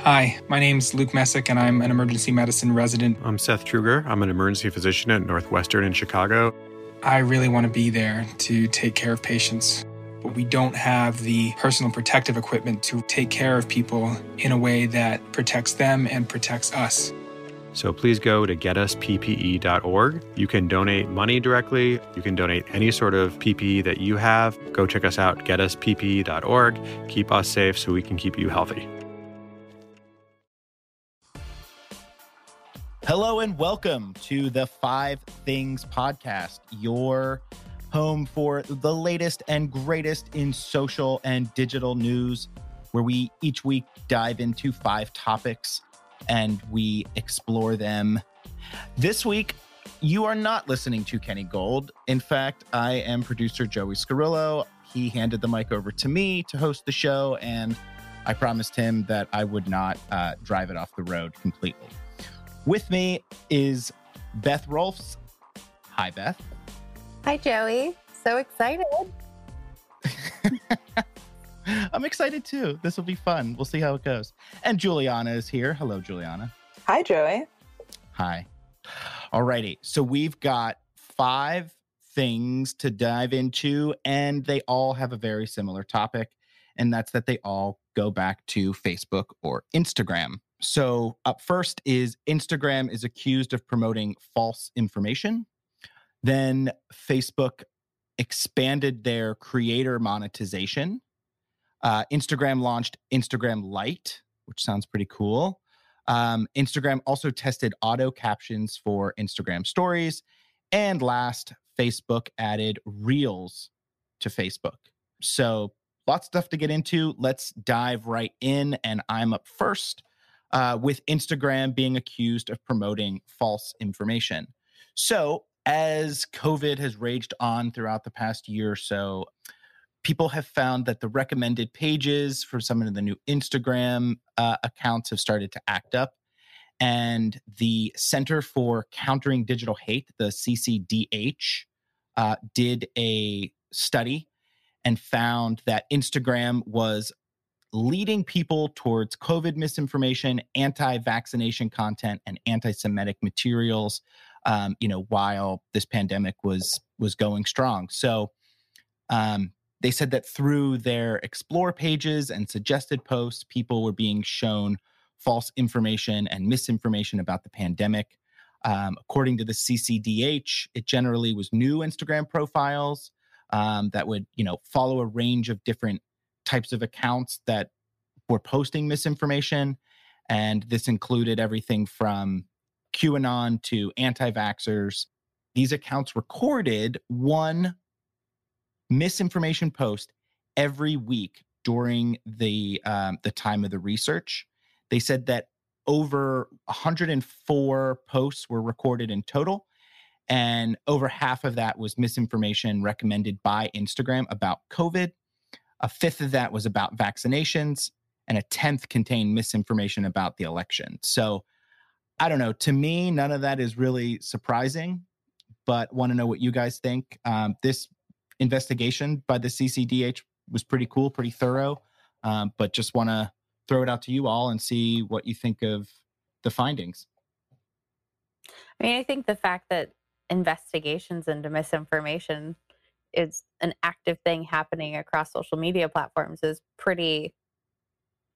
Hi, my name's Luke Messac, and I'm an emergency medicine resident. I'm Seth Trueger. I'm an emergency physician at Northwestern in Chicago. I really want to be there to take care of patients, but we don't have the personal protective equipment to take care of people in a way that protects them and protects us. So please go to getusppe.org. You can donate money directly. You can donate any sort of PPE that you have. Go check us out, getusppe.org. Keep us safe so we can keep you healthy. Hello and welcome to the Five Things Podcast, your home for the latest and greatest in social and digital news, where we each week dive into five topics and we explore them. This week, you are not listening to Kenny Gold. In fact, I am producer Joey Scarillo. He handed the mic over to me to host the show, and I promised him that I would not uh, drive it off the road completely. With me is Beth Rolfs. Hi, Beth. Hi, Joey. So excited. I'm excited too. This will be fun. We'll see how it goes. And Juliana is here. Hello, Juliana. Hi, Joey. Hi. Alrighty. So we've got five things to dive into, and they all have a very similar topic, and that's that they all go back to Facebook or Instagram. So, up first is Instagram is accused of promoting false information. Then, Facebook expanded their creator monetization. Uh, Instagram launched Instagram Lite, which sounds pretty cool. Um, Instagram also tested auto captions for Instagram stories. And last, Facebook added Reels to Facebook. So, lots of stuff to get into. Let's dive right in. And I'm up first uh, with Instagram being accused of promoting false information. So, as COVID has raged on throughout the past year or so, people have found that the recommended pages for some of the new Instagram uh, accounts have started to act up. And the Center for Countering Digital Hate, the CCDH, uh, did a study and found that Instagram was leading people towards COVID misinformation, anti-vaccination content, and anti-Semitic materials. Um, you know, while this pandemic was was going strong, so um, they said that through their explore pages and suggested posts, people were being shown false information and misinformation about the pandemic. Um, according to the CCDH, it generally was new Instagram profiles um, that would, you know, follow a range of different types of accounts that were posting misinformation. And this included everything from QAnon to anti vaxxers. These accounts recorded one misinformation post every week during the um, the time of the research. They said that over 104 posts were recorded in total, and over half of that was misinformation recommended by Instagram about COVID. A fifth of that was about vaccinations, and a tenth contained misinformation about the election. So I don't know. To me, none of that is really surprising, but want to know what you guys think. Um, this investigation by the CCDH was pretty cool, pretty thorough, um, but just want to throw it out to you all and see what you think of the findings. I mean, I think the fact that investigations into misinformation is an active thing happening across social media platforms is pretty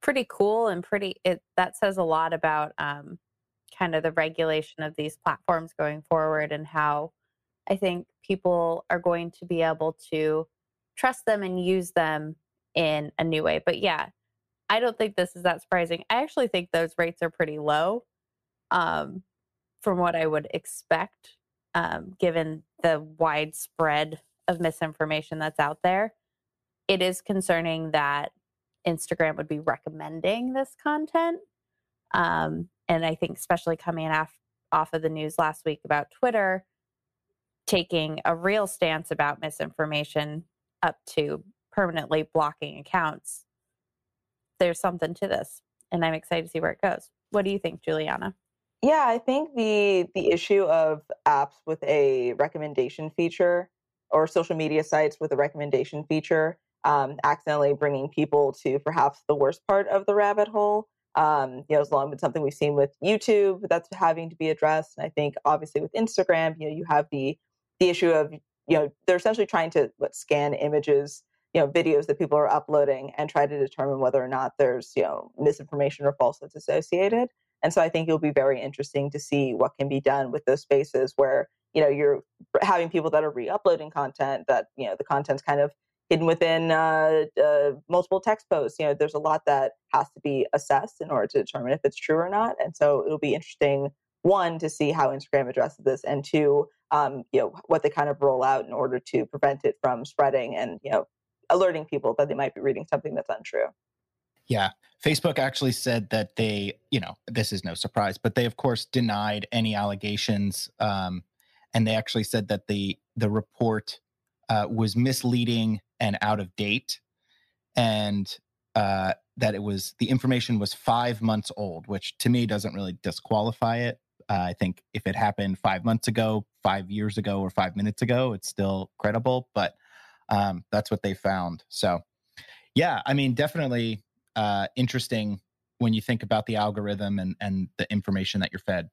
pretty cool and pretty it that says a lot about um, kind of the regulation of these platforms going forward and how I think people are going to be able to trust them and use them in a new way. But yeah, I don't think this is that surprising. I actually think those rates are pretty low um, from what I would expect, um, given the widespread of misinformation that's out there. It is concerning that Instagram would be recommending this content. Um, and I think, especially coming off, off of the news last week about Twitter taking a real stance about misinformation up to permanently blocking accounts, there's something to this. And I'm excited to see where it goes. What do you think, Juliana? Yeah, I think the the issue of apps with a recommendation feature or social media sites with a recommendation feature um, accidentally bringing people to perhaps the worst part of the rabbit hole Um, you know, it's long been something we've seen with YouTube that's having to be addressed. And I think obviously with Instagram, you know, you have the the issue of, you know, they're essentially trying to what scan images, you know, videos that people are uploading and try to determine whether or not there's, you know, misinformation or falsehoods associated. And so I think it'll be very interesting to see what can be done with those spaces where, you know, you're having people that are re-uploading content that, you know, the content's kind of hidden within uh, uh, multiple text posts. You know, there's a lot that has to be assessed in order to determine if it's true or not. And so it'll be interesting, one, to see how Instagram addresses this, and two, um, you know, what they kind of roll out in order to prevent it from spreading and, you know, alerting people that they might be reading something that's untrue. Yeah. Facebook actually said that they, you know, this is no surprise, but they of course denied any allegations. Um, and they actually said that the the report uh, was misleading and out of date, and uh, that it was the information was five months old, which to me doesn't really disqualify it. Uh, I think if it happened five months ago, five years ago, or five minutes ago, it's still credible. But um, that's what they found. So, yeah, I mean, definitely uh, interesting when you think about the algorithm and and the information that you're fed.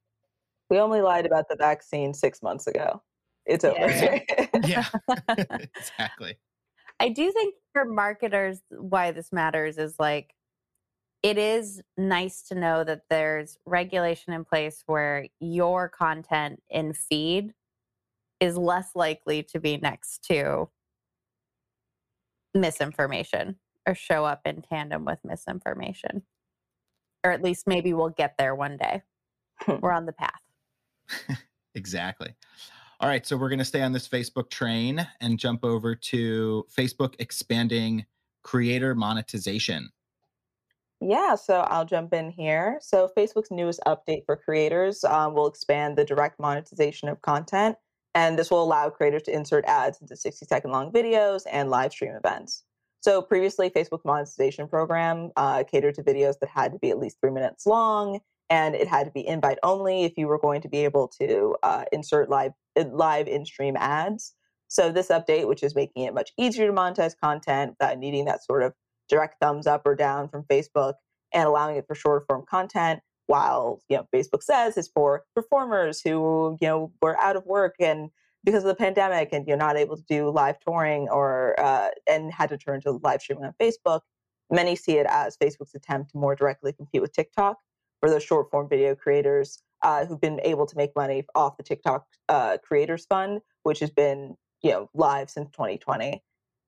We only lied about the vaccine six months ago. It's over. Yeah. yeah, exactly. I do think for marketers, why this matters is like it is nice to know that there's regulation in place where your content in feed is less likely to be next to misinformation or show up in tandem with misinformation. Or at least maybe we'll get there one day. Hmm. We're on the path. exactly. All right, so we're going to stay on this Facebook train and jump over to Facebook expanding creator monetization. Yeah, so I'll jump in here. So, Facebook's newest update for creators um, will expand the direct monetization of content, and this will allow creators to insert ads into 60 second long videos and live stream events. So, previously, Facebook monetization program uh, catered to videos that had to be at least three minutes long, and it had to be invite only if you were going to be able to uh, insert live live in stream ads. So, this update, which is making it much easier to monetize content without needing that sort of direct thumbs up or down from Facebook and allowing it for short form content while you know Facebook says is for performers who you know were out of work and because of the pandemic and you're not able to do live touring or uh, and had to turn to live streaming on Facebook. Many see it as Facebook's attempt to more directly compete with TikTok for those short form video creators uh, who've been able to make money off the TikTok uh, Creators Fund, which has been you know live since 2020.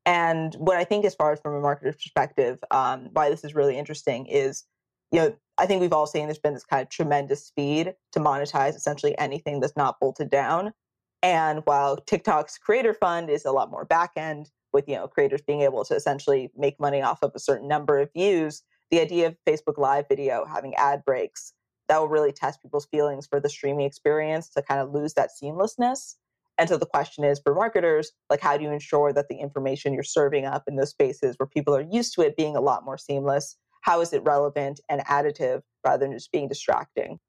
And what I think, as far as from a marketer's perspective, um, why this is really interesting is, you know, I think we've all seen there's been this kind of tremendous speed to monetize essentially anything that's not bolted down. And while TikTok's creator fund is a lot more back end with, you know, creators being able to essentially make money off of a certain number of views, the idea of Facebook Live video having ad breaks that will really test people's feelings for the streaming experience to kind of lose that seamlessness. And so the question is for marketers, like how do you ensure that the information you're serving up in those spaces where people are used to it being a lot more seamless, how is it relevant and additive rather than just being distracting?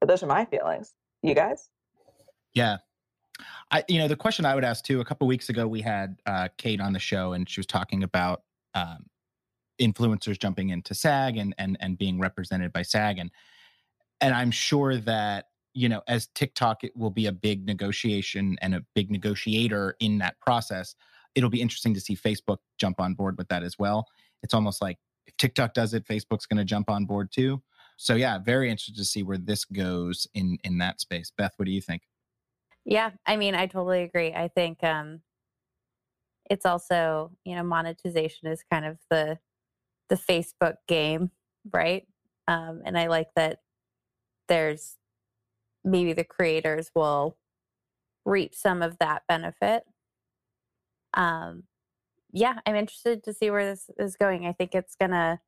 But those are my feelings. You guys? Yeah. I, you know, the question I would ask too. A couple weeks ago, we had uh, Kate on the show, and she was talking about um, influencers jumping into SAG and and and being represented by SAG, and and I'm sure that you know, as TikTok, it will be a big negotiation and a big negotiator in that process. It'll be interesting to see Facebook jump on board with that as well. It's almost like if TikTok does it, Facebook's going to jump on board too. So yeah, very interested to see where this goes in in that space. Beth, what do you think? Yeah, I mean, I totally agree. I think um it's also, you know, monetization is kind of the the Facebook game, right? Um and I like that there's maybe the creators will reap some of that benefit. Um, yeah, I'm interested to see where this is going. I think it's gonna.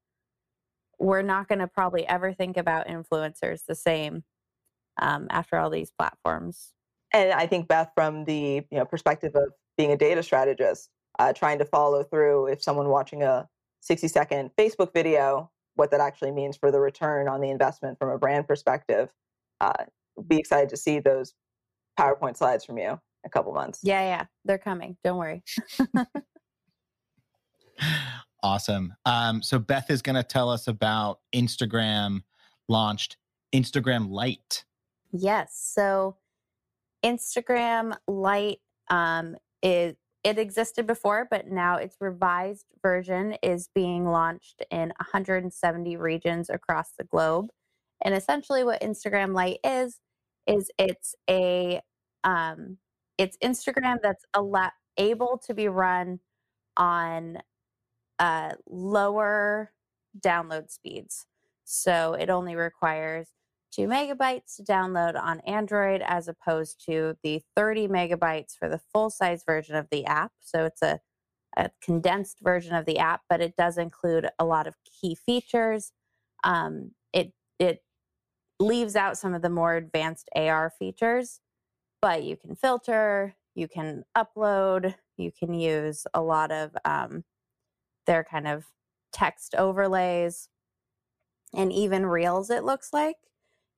We're not gonna probably ever think about influencers the same um, after all these platforms. And I think Beth, from the you know perspective of being a data strategist, uh, trying to follow through if someone watching a 60 second Facebook video, what that actually means for the return on the investment from a brand perspective. Uh, be excited to see those PowerPoint slides from you in a couple months. Yeah, yeah, they're coming. Don't worry. Awesome. Um, so Beth is going to tell us about Instagram launched Instagram Lite. Yes. So Instagram Lite um, is it existed before, but now its revised version is being launched in 170 regions across the globe. And essentially, what Instagram Lite is is it's a um, it's Instagram that's able to be run on uh, lower download speeds. So it only requires two megabytes to download on Android as opposed to the 30 megabytes for the full size version of the app. So it's a, a, condensed version of the app, but it does include a lot of key features. Um, it it leaves out some of the more advanced AR features, but you can filter, you can upload, you can use a lot of um, their kind of text overlays and even reels, it looks like.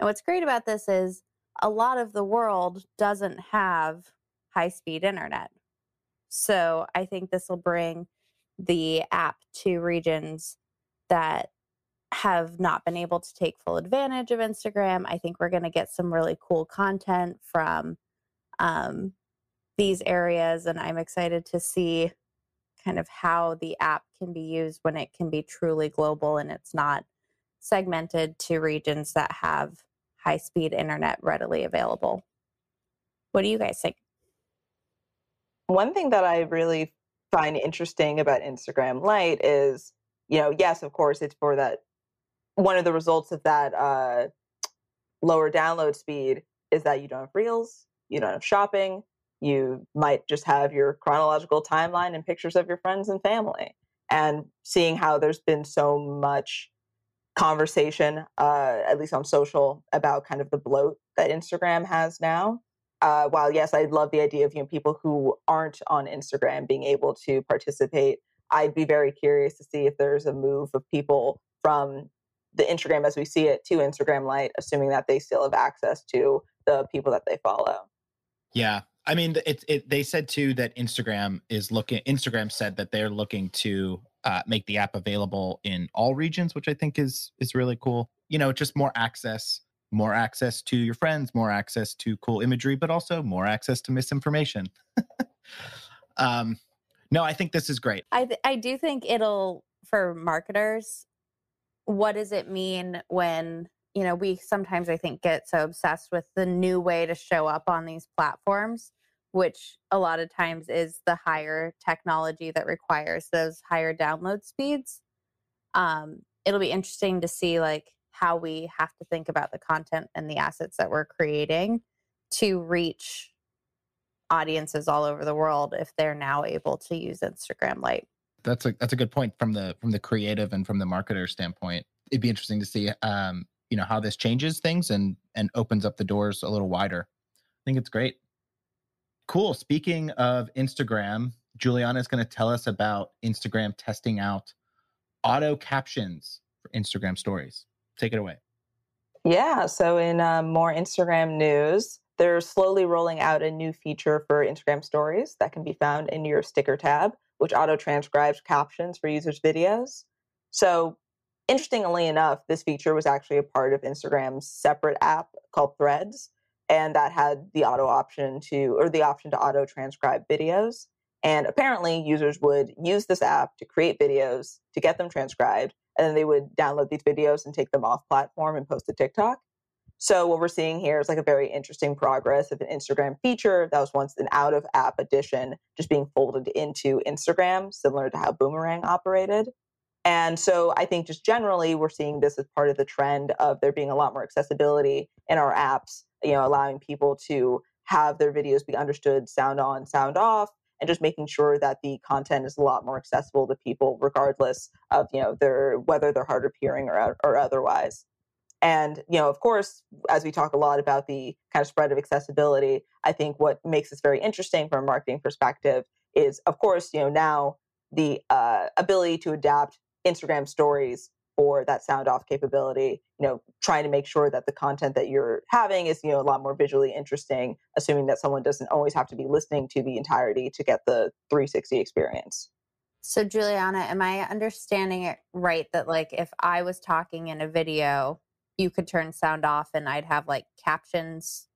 And what's great about this is a lot of the world doesn't have high speed internet. So I think this will bring the app to regions that have not been able to take full advantage of Instagram. I think we're going to get some really cool content from um, these areas, and I'm excited to see kind of how the app can be used when it can be truly global and it's not segmented to regions that have high speed internet readily available. What do you guys think? One thing that I really find interesting about Instagram Lite is, you know, yes, of course, it's for that. One of the results of that uh, lower download speed is that you don't have reels, you don't have shopping, you might just have your chronological timeline and pictures of your friends and family. And seeing how there's been so much conversation, uh, at least on social, about kind of the bloat that Instagram has now. Uh, while yes, I love the idea of you know people who aren't on Instagram being able to participate, I'd be very curious to see if there's a move of people from the Instagram as we see it to Instagram Lite, assuming that they still have access to the people that they follow. Yeah, I mean, it, it they said too that Instagram is looking. Instagram said that they're looking to uh, make the app available in all regions, which I think is is really cool. You know, just more access, more access to your friends, more access to cool imagery, but also more access to misinformation. um, no, I think this is great. I th- I do think it'll for marketers. What does it mean when you know, we sometimes I think get so obsessed with the new way to show up on these platforms, which a lot of times is the higher technology that requires those higher download speeds. Um, it'll be interesting to see like how we have to think about the content and the assets that we're creating to reach audiences all over the world if they're now able to use Instagram Lite. That's a that's a good point from the from the creative and from the marketer standpoint. It'd be interesting to see um, you know how this changes things and and opens up the doors a little wider. I think it's great. Cool. Speaking of Instagram, Juliana is going to tell us about Instagram testing out auto captions for Instagram stories. Take it away. Yeah. So, in uh, more Instagram news, they're slowly rolling out a new feature for Instagram stories that can be found in your sticker tab, which auto transcribes captions for users' videos. So, interestingly enough, this feature was actually a part of Instagram's separate app called Threads, and that had the auto option to, or the option to auto transcribe videos. And apparently, users would use this app to create videos to get them transcribed, and then they would download these videos and take them off platform and post to TikTok. So, what we're seeing here is like a very interesting progress of an Instagram feature that was once an out of app addition, just being folded into Instagram, similar to how Boomerang operated. And so I think just generally we're seeing this as part of the trend of there being a lot more accessibility in our apps, you know, allowing people to have their videos be understood sound on, sound off, and just making sure that the content is a lot more accessible to people regardless of, you know, their whether they're hard of hearing or or otherwise. And, you know, of course, as we talk a lot about the kind of spread of accessibility, I think what makes this very interesting from a marketing perspective is, of course, you know, now the uh, ability to adapt Instagram stories for that sound off capability, you know, trying to make sure that the content that you're having is, you know, a lot more visually interesting, assuming that someone doesn't always have to be listening to the entirety to get the 360 experience. So, Juliana, am I understanding it right that, like, if I was talking in a video, you could turn sound off and I'd have like captions,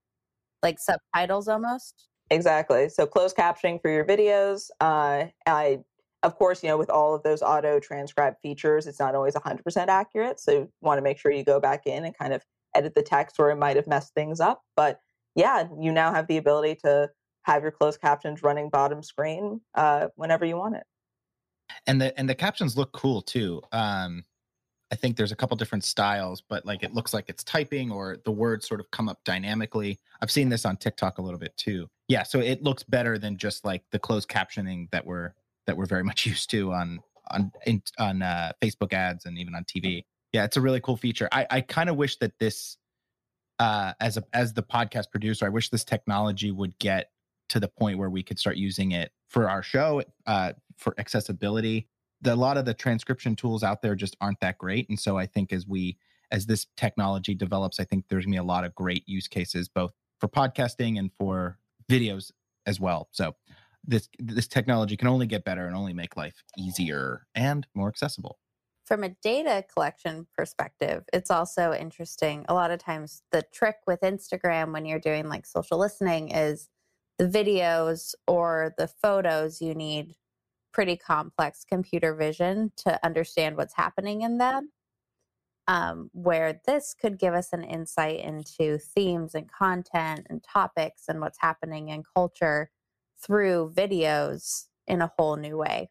like subtitles almost? Exactly. So, closed captioning for your videos. Uh, I, of course, you know, with all of those auto transcribe features, it's not always 100% accurate. So, you want to make sure you go back in and kind of edit the text where it might have messed things up. But yeah, you now have the ability to have your closed captions running bottom screen uh, whenever you want it and the and the captions look cool too um i think there's a couple different styles but like it looks like it's typing or the words sort of come up dynamically i've seen this on tiktok a little bit too yeah so it looks better than just like the closed captioning that we're that we're very much used to on on in, on uh, facebook ads and even on tv yeah it's a really cool feature i i kind of wish that this uh as a as the podcast producer i wish this technology would get to the point where we could start using it for our show uh, for accessibility. The, a lot of the transcription tools out there just aren't that great, and so I think as we as this technology develops, I think there's gonna be a lot of great use cases both for podcasting and for videos as well. So this this technology can only get better and only make life easier and more accessible. From a data collection perspective, it's also interesting. A lot of times the trick with Instagram when you're doing like social listening is the videos or the photos, you need pretty complex computer vision to understand what's happening in them. Um, where this could give us an insight into themes and content and topics and what's happening in culture through videos in a whole new way.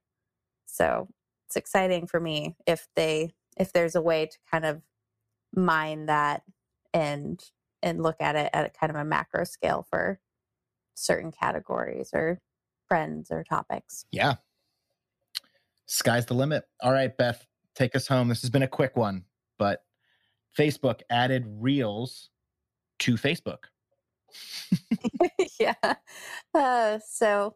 So it's exciting for me if they if there's a way to kind of mine that and and look at it at kind of a macro scale for certain categories or friends or topics. Yeah. Sky's the limit. All right, Beth, take us home. This has been a quick one, but Facebook added Reels to Facebook. yeah. Uh, so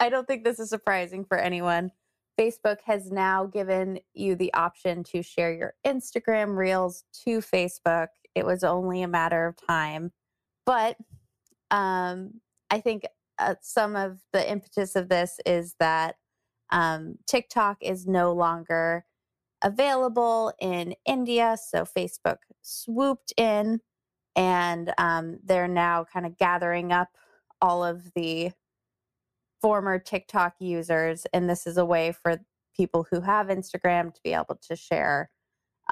I don't think this is surprising for anyone. Facebook has now given you the option to share your Instagram Reels to Facebook. It was only a matter of time. But um, I think uh, some of the impetus of this is that um, TikTok is no longer available in India. So Facebook swooped in and um, they're now kind of gathering up all of the former TikTok users. And this is a way for people who have Instagram to be able to share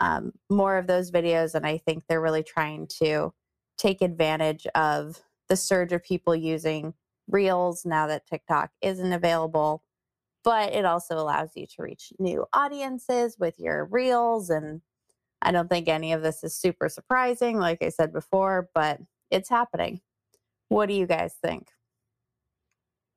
um, more of those videos. And I think they're really trying to take advantage of the surge of people using Reels now that TikTok isn't available. But it also allows you to reach new audiences with your Reels. And I don't think any of this is super surprising, like I said before, but it's happening. What do you guys think?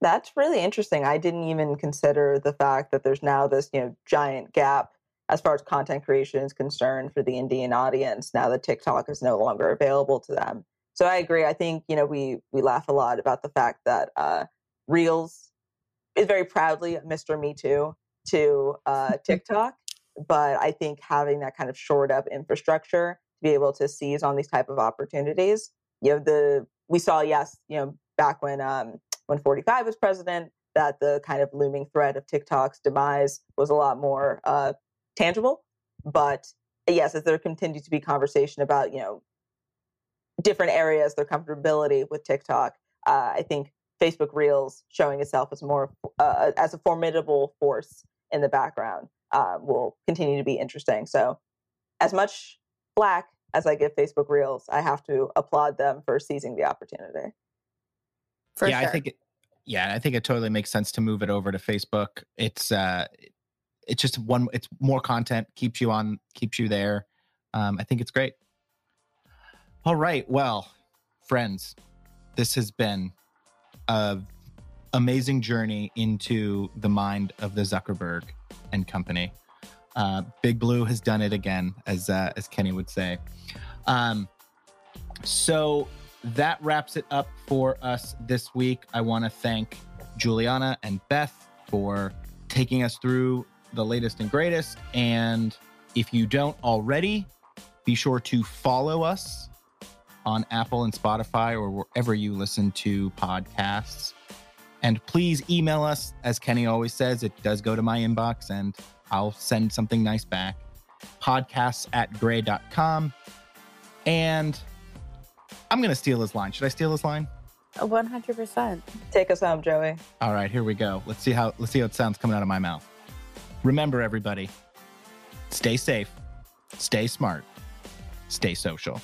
That's really interesting. I didn't even consider the fact that there's now this, you know, giant gap as far as content creation is concerned for the Indian audience now that TikTok is no longer available to them. So I agree. I think you know we we laugh a lot about the fact that uh, Reels is very proudly Mr. Me Too to uh, TikTok, but I think having that kind of shored up infrastructure to be able to seize on these type of opportunities, you know, the we saw yes, you know, back when um, when 45 was president, that the kind of looming threat of TikTok's demise was a lot more uh, tangible. But yes, as there continues to be conversation about you know different areas, their comfortability with TikTok. Uh, I think Facebook Reels showing itself as more uh, as a formidable force in the background uh, will continue to be interesting. So, as much black as I give Facebook Reels, I have to applaud them for seizing the opportunity. For yeah, sure. I think it, yeah, I think it totally makes sense to move it over to Facebook. It's uh, it's just one. It's more content, keeps you on, keeps you there. Um, I think it's great. All right. Well, friends, this has been a amazing journey into the mind of the Zuckerberg and company. Uh, Big Blue has done it again, as uh, as Kenny would say. Um, so that wraps it up for us this week. I want to thank Juliana and Beth for taking us through the latest and greatest. And if you don't already, be sure to follow us on Apple and Spotify or wherever you listen to podcasts. And please email us. As Kenny always says, it does go to my inbox and I'll send something nice back. Podcasts at grey.com. And I'm going to steal his line. Should I steal his line? 100%. Take us home, Joey. All right, here we go. Let's see how let's see how it sounds coming out of my mouth. Remember everybody, stay safe, stay smart, stay social.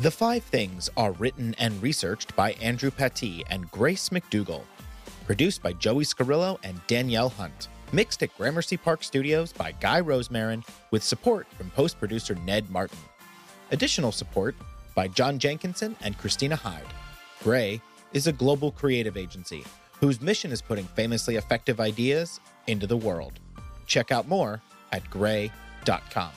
The Five Things are written and researched by Andrew Paty and Grace McDougall. Produced by Joey Scarillo and Danielle Hunt. Mixed at Gramercy Park Studios by Guy Rosemarin with support from post producer Ned Martin. Additional support by John Jenkinson and Christina Hyde. Grey is a global creative agency whose mission is putting famously effective ideas into the world. Check out more at grey.com.